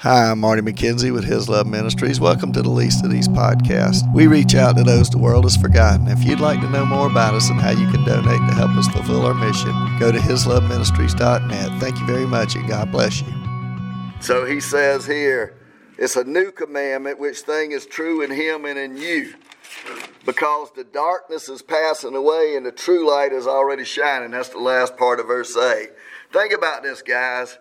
Hi, I'm Marty McKenzie with His Love Ministries. Welcome to the Least of These podcast. We reach out to those the world has forgotten. If you'd like to know more about us and how you can donate to help us fulfill our mission, go to hisloveministries.net. Thank you very much and God bless you. So he says here, it's a new commandment which thing is true in him and in you. Because the darkness is passing away and the true light is already shining. That's the last part of verse 8. Think about this, guys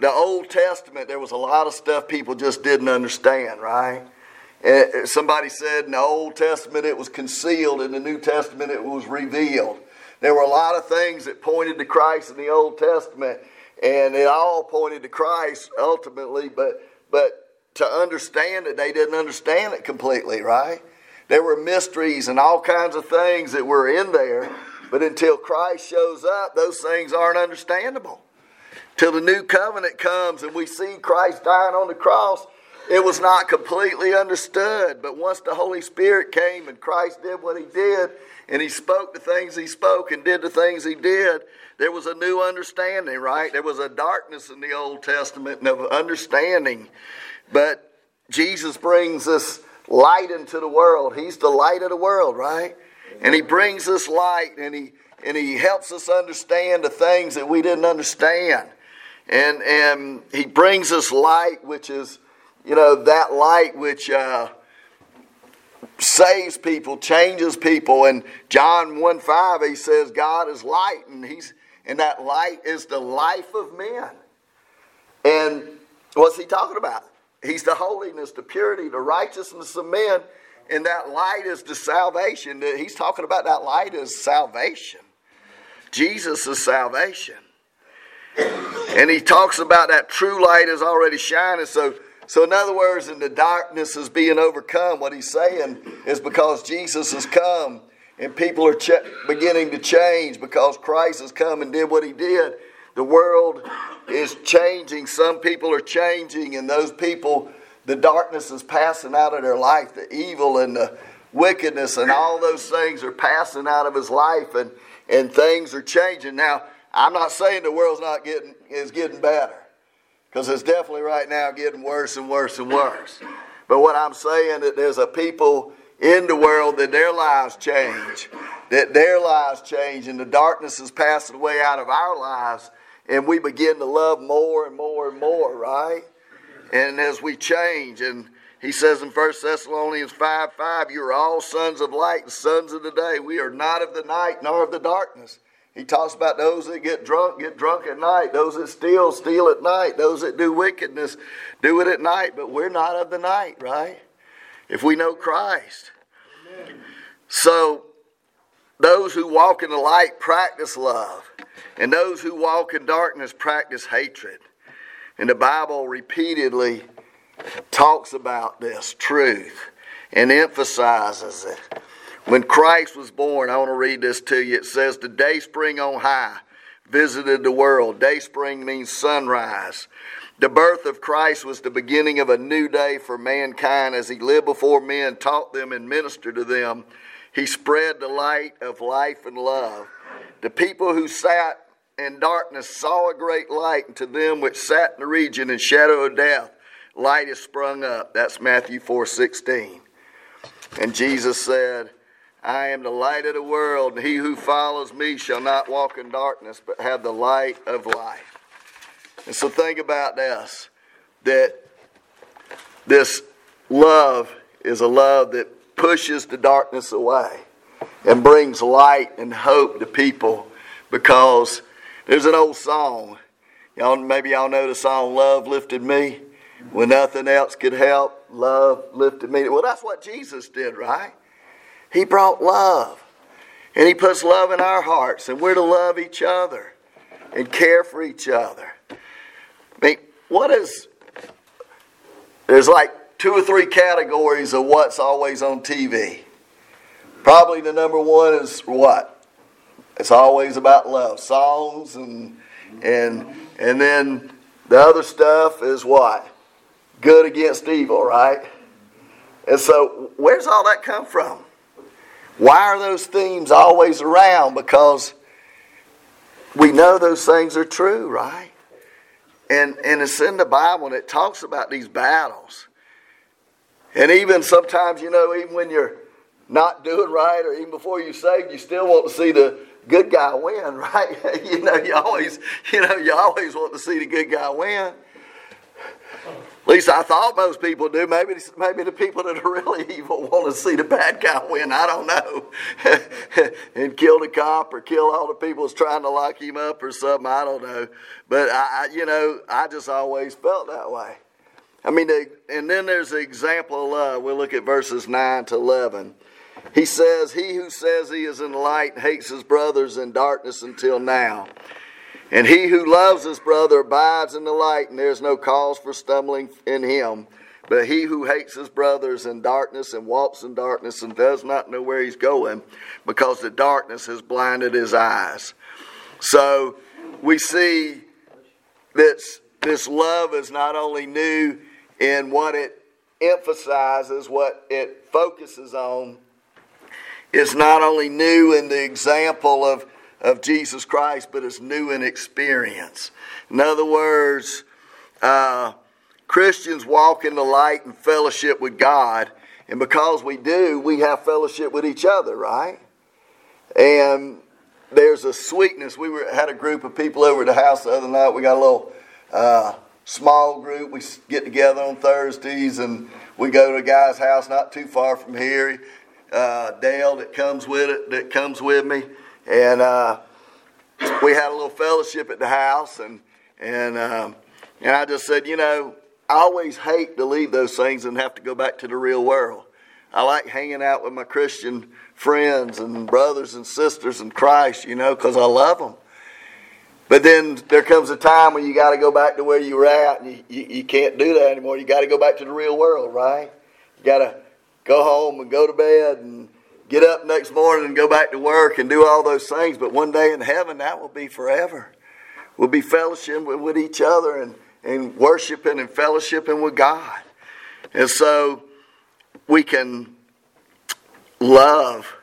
the Old Testament, there was a lot of stuff people just didn't understand, right? And somebody said in the Old Testament it was concealed, in the New Testament it was revealed. There were a lot of things that pointed to Christ in the Old Testament, and it all pointed to Christ ultimately, but but to understand it, they didn't understand it completely, right? There were mysteries and all kinds of things that were in there, but until Christ shows up, those things aren't understandable till the new covenant comes and we see Christ dying on the cross, it was not completely understood. But once the Holy Spirit came and Christ did what he did, and he spoke the things he spoke and did the things he did, there was a new understanding, right? There was a darkness in the Old Testament of understanding. But Jesus brings this light into the world. He's the light of the world, right? And he brings this light and he and he helps us understand the things that we didn't understand and and he brings us light, which is, you know, that light which uh, saves people, changes people. And John one five, he says, God is light, and he's and that light is the life of men. And what's he talking about? He's the holiness, the purity, the righteousness of men, and that light is the salvation. He's talking about that light is salvation. Jesus is salvation. And he talks about that true light is already shining. So, so in other words, in the darkness is being overcome. What he's saying is because Jesus has come and people are ch- beginning to change because Christ has come and did what he did. The world is changing. Some people are changing, and those people, the darkness is passing out of their life. The evil and the wickedness and all those things are passing out of his life, and, and things are changing. Now, I'm not saying the world's not getting is getting better, because it's definitely right now getting worse and worse and worse. But what I'm saying is that there's a people in the world that their lives change, that their lives change, and the darkness is passing away out of our lives, and we begin to love more and more and more, right? And as we change, and he says in 1 Thessalonians 5 5, you are all sons of light and sons of the day. We are not of the night nor of the darkness. He talks about those that get drunk, get drunk at night. Those that steal, steal at night. Those that do wickedness, do it at night. But we're not of the night, right? If we know Christ. Amen. So, those who walk in the light practice love, and those who walk in darkness practice hatred. And the Bible repeatedly talks about this truth and emphasizes it. When Christ was born, I want to read this to you. It says, The day spring on high visited the world. Day spring means sunrise. The birth of Christ was the beginning of a new day for mankind as he lived before men, taught them, and ministered to them. He spread the light of life and love. The people who sat in darkness saw a great light, and to them which sat in the region in shadow of death, light is sprung up. That's Matthew 4 16. And Jesus said, I am the light of the world, and he who follows me shall not walk in darkness, but have the light of life. And so think about this that this love is a love that pushes the darkness away and brings light and hope to people because there's an old song. Y'all, maybe y'all know the song Love Lifted Me. When nothing else could help, love lifted me. Well, that's what Jesus did, right? He brought love. And He puts love in our hearts, and we're to love each other and care for each other. I mean, what is. There's like two or three categories of what's always on TV. Probably the number one is what? It's always about love. Songs and and and then the other stuff is what? Good against evil, right? And so where's all that come from? Why are those themes always around? Because we know those things are true, right? and, and it's in the Bible and it talks about these battles. And even sometimes, you know, even when you're not doing right or even before you saved, you still want to see the good guy win, right? you know, you always, you know, you always want to see the good guy win. Least I thought most people do. Maybe, maybe the people that are really evil want to see the bad guy win. I don't know. and kill the cop or kill all the people that's trying to lock him up or something. I don't know. But I, you know, I just always felt that way. I mean, they, and then there's the example of love. We'll look at verses 9 to 11. He says, He who says he is in light hates his brothers in darkness until now. And he who loves his brother abides in the light, and there is no cause for stumbling in him. But he who hates his brother is in darkness and walks in darkness and does not know where he's going because the darkness has blinded his eyes. So we see that this love is not only new in what it emphasizes, what it focuses on, is not only new in the example of, of Jesus Christ, but it's new in experience. In other words, uh, Christians walk in the light and fellowship with God, and because we do, we have fellowship with each other, right? And there's a sweetness. We were had a group of people over at the house the other night. We got a little uh, small group. We get together on Thursdays and we go to a guy's house not too far from here uh, Dale that comes with it, that comes with me, and uh, we had a little fellowship at the house, and and um, and I just said, you know, I always hate to leave those things and have to go back to the real world. I like hanging out with my Christian friends and brothers and sisters in Christ, you know, because I love them. But then there comes a time when you got to go back to where you were at, and you, you, you can't do that anymore. You got to go back to the real world, right? You got to go home and go to bed and get up next morning and go back to work and do all those things. But one day in heaven, that will be forever. We'll be fellowshipping with, with each other and, and worshiping and fellowshipping with God. And so we can love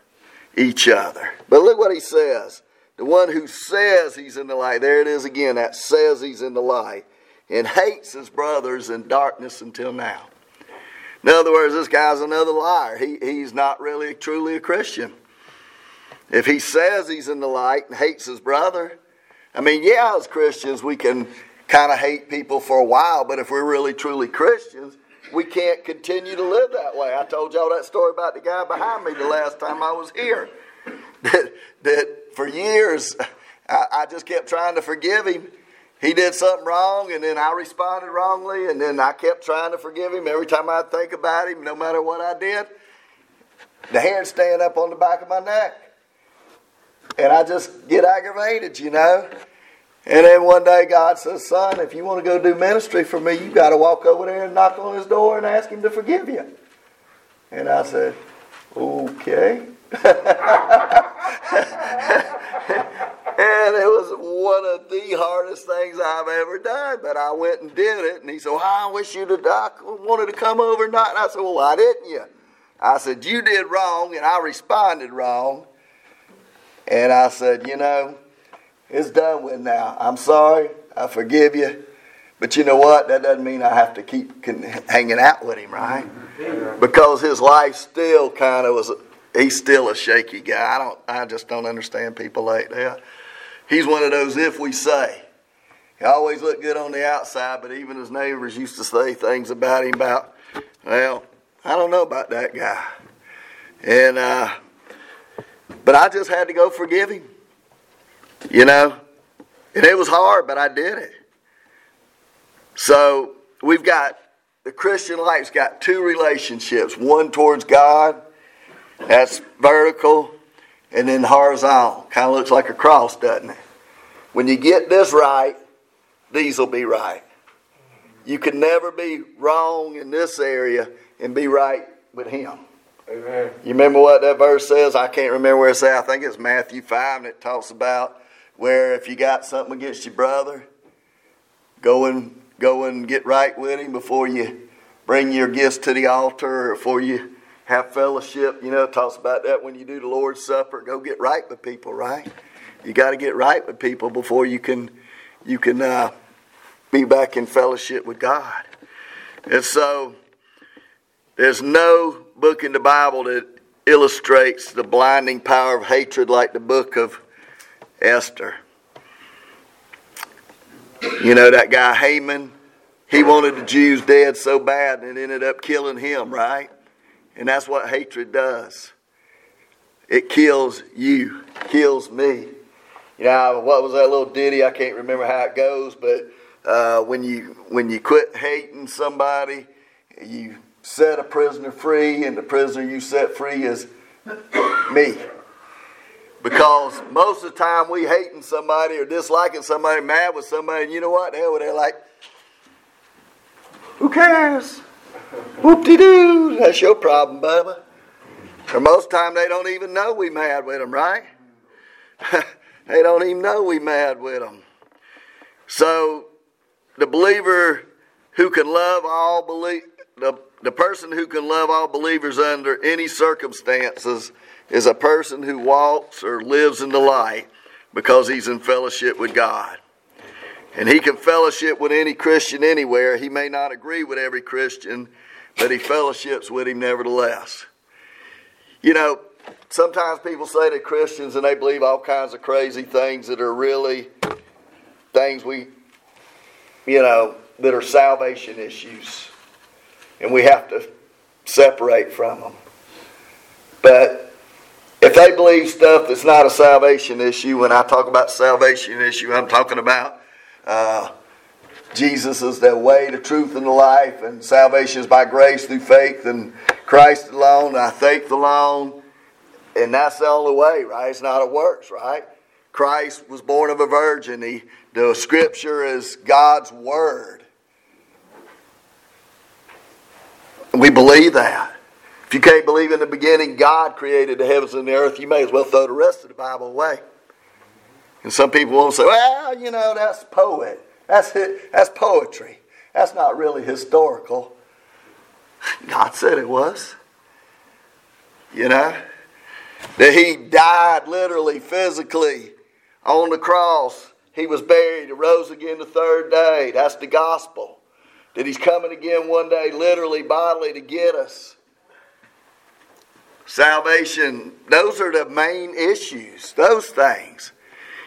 each other. But look what he says. The one who says he's in the light, there it is again, that says he's in the light, and hates his brothers in darkness until now. In other words, this guy's another liar. He, he's not really truly a Christian. If he says he's in the light and hates his brother, I mean, yeah, as Christians, we can kind of hate people for a while, but if we're really truly Christians, we can't continue to live that way. I told y'all that story about the guy behind me the last time I was here. That, that for years, I, I just kept trying to forgive him he did something wrong and then I responded wrongly and then I kept trying to forgive him every time I'd think about him, no matter what I did. The hair'd stand up on the back of my neck. And I just get aggravated, you know. And then one day God says, Son, if you want to go do ministry for me, you got to walk over there and knock on his door and ask him to forgive you. And I said, Okay. And it was one of the hardest things I've ever done. But I went and did it. And he said, well, I wish you'd have wanted to come over and. And I said, well, why didn't you? I said, you did wrong. And I responded wrong. And I said, you know, it's done with now. I'm sorry. I forgive you. But you know what? That doesn't mean I have to keep hanging out with him, right? Because his life still kind of was, he's still a shaky guy. I don't, I just don't understand people like that. He's one of those if we say. He always looked good on the outside, but even his neighbors used to say things about him about, well, I don't know about that guy. And, uh, but I just had to go forgive him. You know? And it was hard, but I did it. So we've got, the Christian life's got two relationships one towards God, that's vertical, and then horizontal. Kind of looks like a cross, doesn't it? When you get this right, these will be right. You can never be wrong in this area and be right with Him. Amen. You remember what that verse says? I can't remember where it says. I think it's Matthew 5, and it talks about where if you got something against your brother, go and, go and get right with him before you bring your gifts to the altar or before you have fellowship. You know, it talks about that when you do the Lord's Supper. Go get right with people, right? You got to get right with people before you can you can uh, be back in fellowship with God. And so there's no book in the Bible that illustrates the blinding power of hatred like the book of Esther. You know that guy Haman, he wanted the Jews dead so bad and ended up killing him, right? And that's what hatred does. It kills you, kills me. You know, what was that little ditty? I can't remember how it goes, but uh, when you when you quit hating somebody, you set a prisoner free, and the prisoner you set free is me. Because most of the time we hating somebody or disliking somebody, mad with somebody, and you know what? Hell, they're like, who cares? Whoop de doo. That's your problem, Bubba. For most time they don't even know we mad with them, right? they don't even know we mad with them. So the believer who can love all believe the, the person who can love all believers under any circumstances is a person who walks or lives in the light because he's in fellowship with God. And he can fellowship with any Christian anywhere. He may not agree with every Christian, but he fellowships with him nevertheless. You know, sometimes people say that Christians and they believe all kinds of crazy things that are really things we, you know, that are salvation issues. And we have to separate from them. But if they believe stuff that's not a salvation issue, when I talk about salvation issue, I'm talking about uh, Jesus is the way, the truth, and the life, and salvation is by grace through faith and Christ alone, I faith alone, and that's the only way, right? It's not a works, right? Christ was born of a virgin. He, the scripture is God's word. We believe that. If you can't believe in the beginning God created the heavens and the earth, you may as well throw the rest of the Bible away. And some people will say, well, you know, that's poet. That's, that's poetry. That's not really historical. God said it was. You know? That he died literally, physically on the cross. He was buried, and rose again the third day. That's the gospel. That he's coming again one day, literally, bodily, to get us. Salvation, those are the main issues, those things.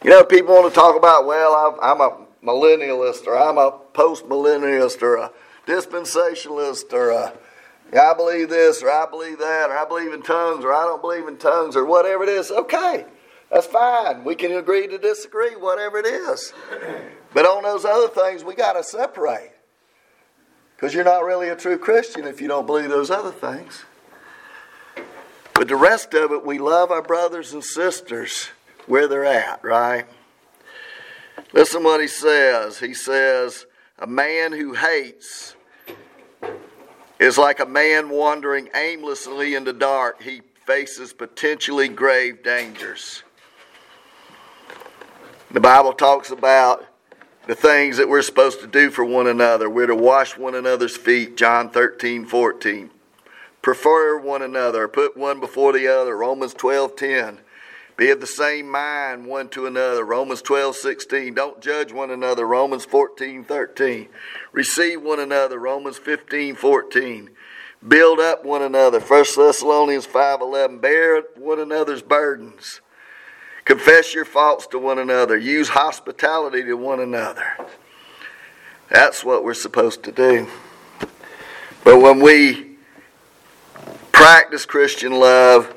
You know, people want to talk about, well, I'm a millennialist or I'm a post millennialist or a dispensationalist or a, I believe this or I believe that or I believe in tongues or I don't believe in tongues or whatever it is. Okay, that's fine. We can agree to disagree, whatever it is. But on those other things, we got to separate. Because you're not really a true Christian if you don't believe those other things. But the rest of it, we love our brothers and sisters where they're at, right? Listen what he says. He says, A man who hates is like a man wandering aimlessly in the dark. He faces potentially grave dangers. The Bible talks about the things that we're supposed to do for one another. We're to wash one another's feet, John 13, 14. Prefer one another, put one before the other, Romans 12, 10. Be of the same mind one to another. Romans 12, 16. Don't judge one another. Romans 14, 13. Receive one another. Romans 15, 14. Build up one another. 1 Thessalonians 5, 11. Bear one another's burdens. Confess your faults to one another. Use hospitality to one another. That's what we're supposed to do. But when we practice Christian love,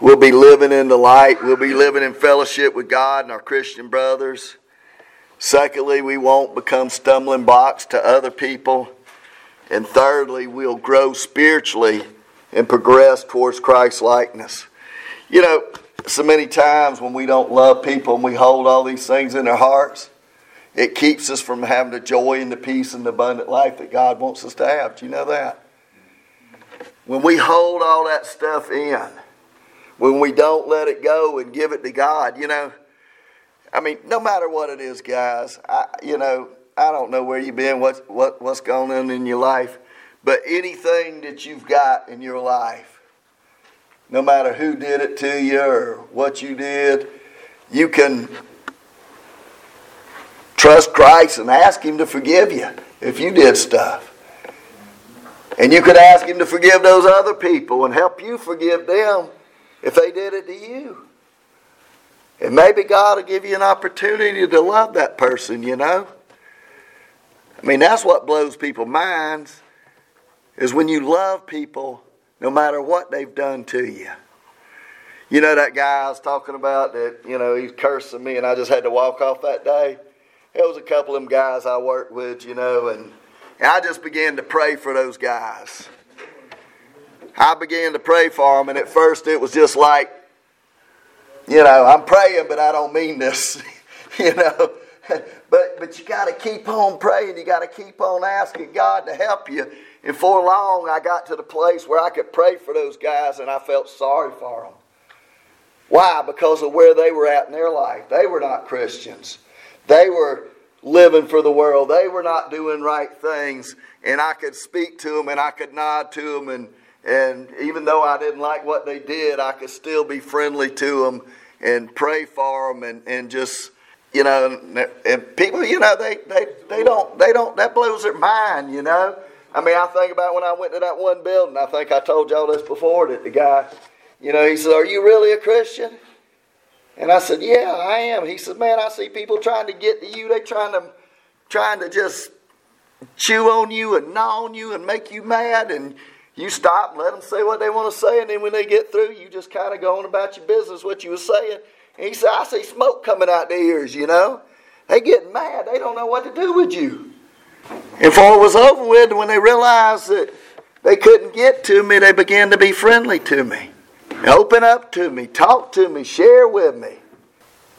We'll be living in the light. We'll be living in fellowship with God and our Christian brothers. Secondly, we won't become stumbling blocks to other people. And thirdly, we'll grow spiritually and progress towards Christ likeness. You know, so many times when we don't love people and we hold all these things in our hearts, it keeps us from having the joy and the peace and the abundant life that God wants us to have. Do you know that? When we hold all that stuff in, when we don't let it go and give it to God, you know. I mean, no matter what it is, guys, I, you know, I don't know where you've been, what, what, what's going on in your life, but anything that you've got in your life, no matter who did it to you or what you did, you can trust Christ and ask Him to forgive you if you did stuff. And you could ask Him to forgive those other people and help you forgive them if they did it to you. And maybe God will give you an opportunity to love that person, you know. I mean, that's what blows people's minds is when you love people no matter what they've done to you. You know that guy I was talking about that, you know, he's cursing me and I just had to walk off that day? It was a couple of them guys I worked with, you know, and, and I just began to pray for those guys. I began to pray for them, and at first it was just like, you know, I'm praying, but I don't mean this, you know. but but you got to keep on praying. You got to keep on asking God to help you. And for long, I got to the place where I could pray for those guys, and I felt sorry for them. Why? Because of where they were at in their life. They were not Christians. They were living for the world. They were not doing right things. And I could speak to them and I could nod to them. And, and even though I didn't like what they did, I could still be friendly to them and pray for them and, and just you know, and people, you know, they, they, they don't, they don't, that blows their mind, you know. I mean, I think about when I went to that one building, I think I told y'all this before, that the guy, you know, he said, Are you really a Christian? And I said, Yeah, I am. He said, Man, I see people trying to get to you. They trying to trying to just chew on you and gnaw on you and make you mad and you stop and let them say what they want to say, and then when they get through, you just kind of go on about your business, what you were saying. And he said, I see smoke coming out their ears, you know. They get mad. They don't know what to do with you. And before it was over with, when they realized that they couldn't get to me, they began to be friendly to me. Open up to me, talk to me, share with me.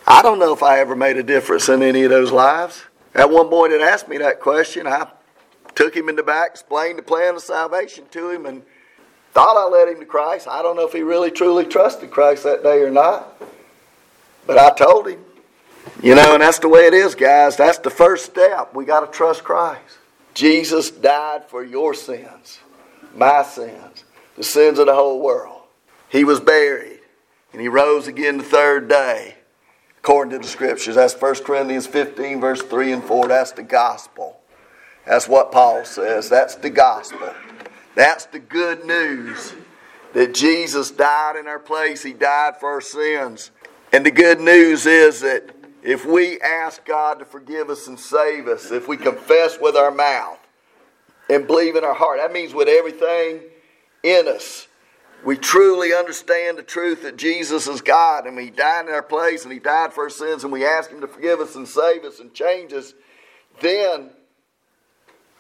I don't know if I ever made a difference in any of those lives. At one boy that asked me that question, I took him in the back, explained the plan of salvation to him, and thought I led him to Christ. I don't know if he really truly trusted Christ that day or not, but I told him. You know, and that's the way it is, guys. That's the first step. We got to trust Christ. Jesus died for your sins, my sins, the sins of the whole world. He was buried, and he rose again the third day, according to the scriptures. That's 1 Corinthians 15, verse 3 and 4. That's the gospel. That's what Paul says. That's the gospel. That's the good news that Jesus died in our place. He died for our sins. And the good news is that if we ask God to forgive us and save us, if we confess with our mouth and believe in our heart, that means with everything in us we truly understand the truth that Jesus is God and He died in our place and He died for our sins and we ask Him to forgive us and save us and change us, then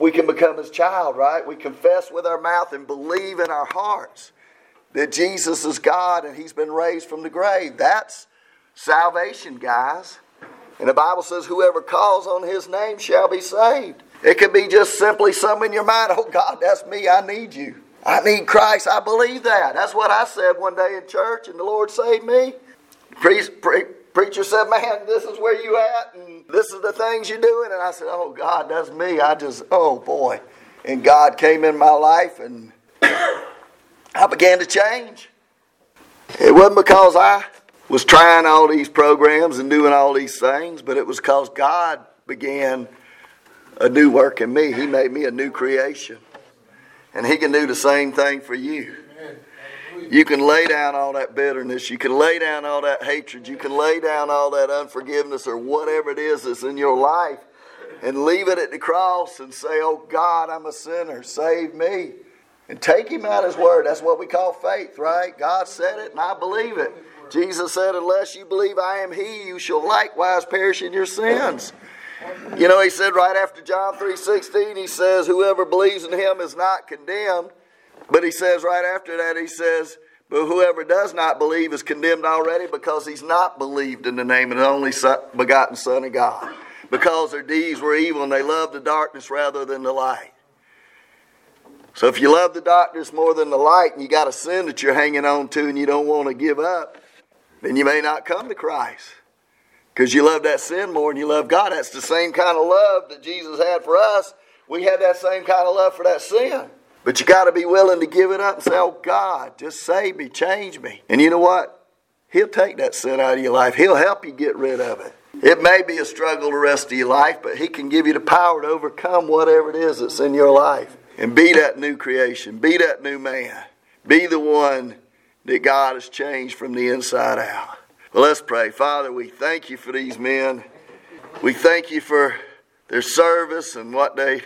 we can become His child, right? We confess with our mouth and believe in our hearts that Jesus is God and He's been raised from the grave. That's salvation, guys. And the Bible says, whoever calls on His name shall be saved. It could be just simply something in your mind, oh God, that's me, I need you. I need Christ. I believe that. That's what I said one day in church, and the Lord saved me. Preacher said, Man, this is where you at, and this is the things you're doing. And I said, Oh, God, that's me. I just, oh, boy. And God came in my life, and I began to change. It wasn't because I was trying all these programs and doing all these things, but it was because God began a new work in me. He made me a new creation. And He can do the same thing for you. You can lay down all that bitterness. You can lay down all that hatred. You can lay down all that unforgiveness or whatever it is that's in your life and leave it at the cross and say, Oh God, I'm a sinner. Save me. And take Him at His word. That's what we call faith, right? God said it and I believe it. Jesus said, Unless you believe I am He, you shall likewise perish in your sins. You know, he said right after John 3.16, he says, whoever believes in him is not condemned. But he says right after that, he says, but whoever does not believe is condemned already because he's not believed in the name of the only begotten Son of God. Because their deeds were evil and they loved the darkness rather than the light. So if you love the darkness more than the light and you got a sin that you're hanging on to and you don't want to give up, then you may not come to Christ because you love that sin more than you love God. That's the same kind of love that Jesus had for us. We had that same kind of love for that sin. But you got to be willing to give it up and say, Oh God, just save me, change me. And you know what? He'll take that sin out of your life. He'll help you get rid of it. It may be a struggle the rest of your life, but He can give you the power to overcome whatever it is that's in your life and be that new creation, be that new man, be the one that God has changed from the inside out. Well, let's pray. Father, we thank you for these men. We thank you for their service and what they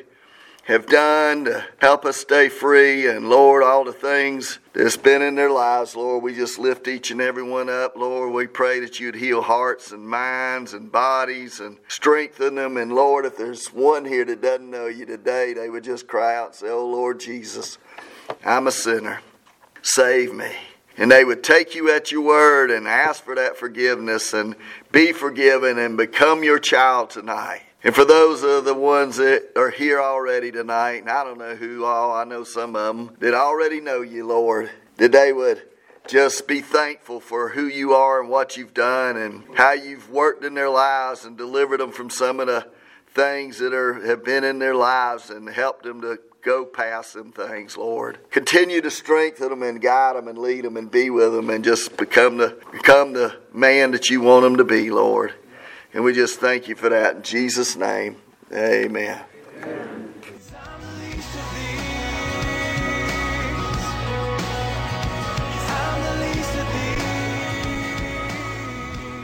have done to help us stay free. And Lord, all the things that's been in their lives, Lord, we just lift each and every one up. Lord, we pray that you'd heal hearts and minds and bodies and strengthen them. And Lord, if there's one here that doesn't know you today, they would just cry out and say, Oh Lord Jesus, I'm a sinner. Save me. And they would take you at your word and ask for that forgiveness and be forgiven and become your child tonight. And for those of the ones that are here already tonight, and I don't know who all, I know some of them that already know you, Lord, that they would just be thankful for who you are and what you've done and how you've worked in their lives and delivered them from some of the things that are have been in their lives and helped them to go past them things, Lord. Continue to strengthen them and guide them and lead them and be with them and just become the become the man that you want them to be, Lord. And we just thank you for that. In Jesus' name, amen. amen.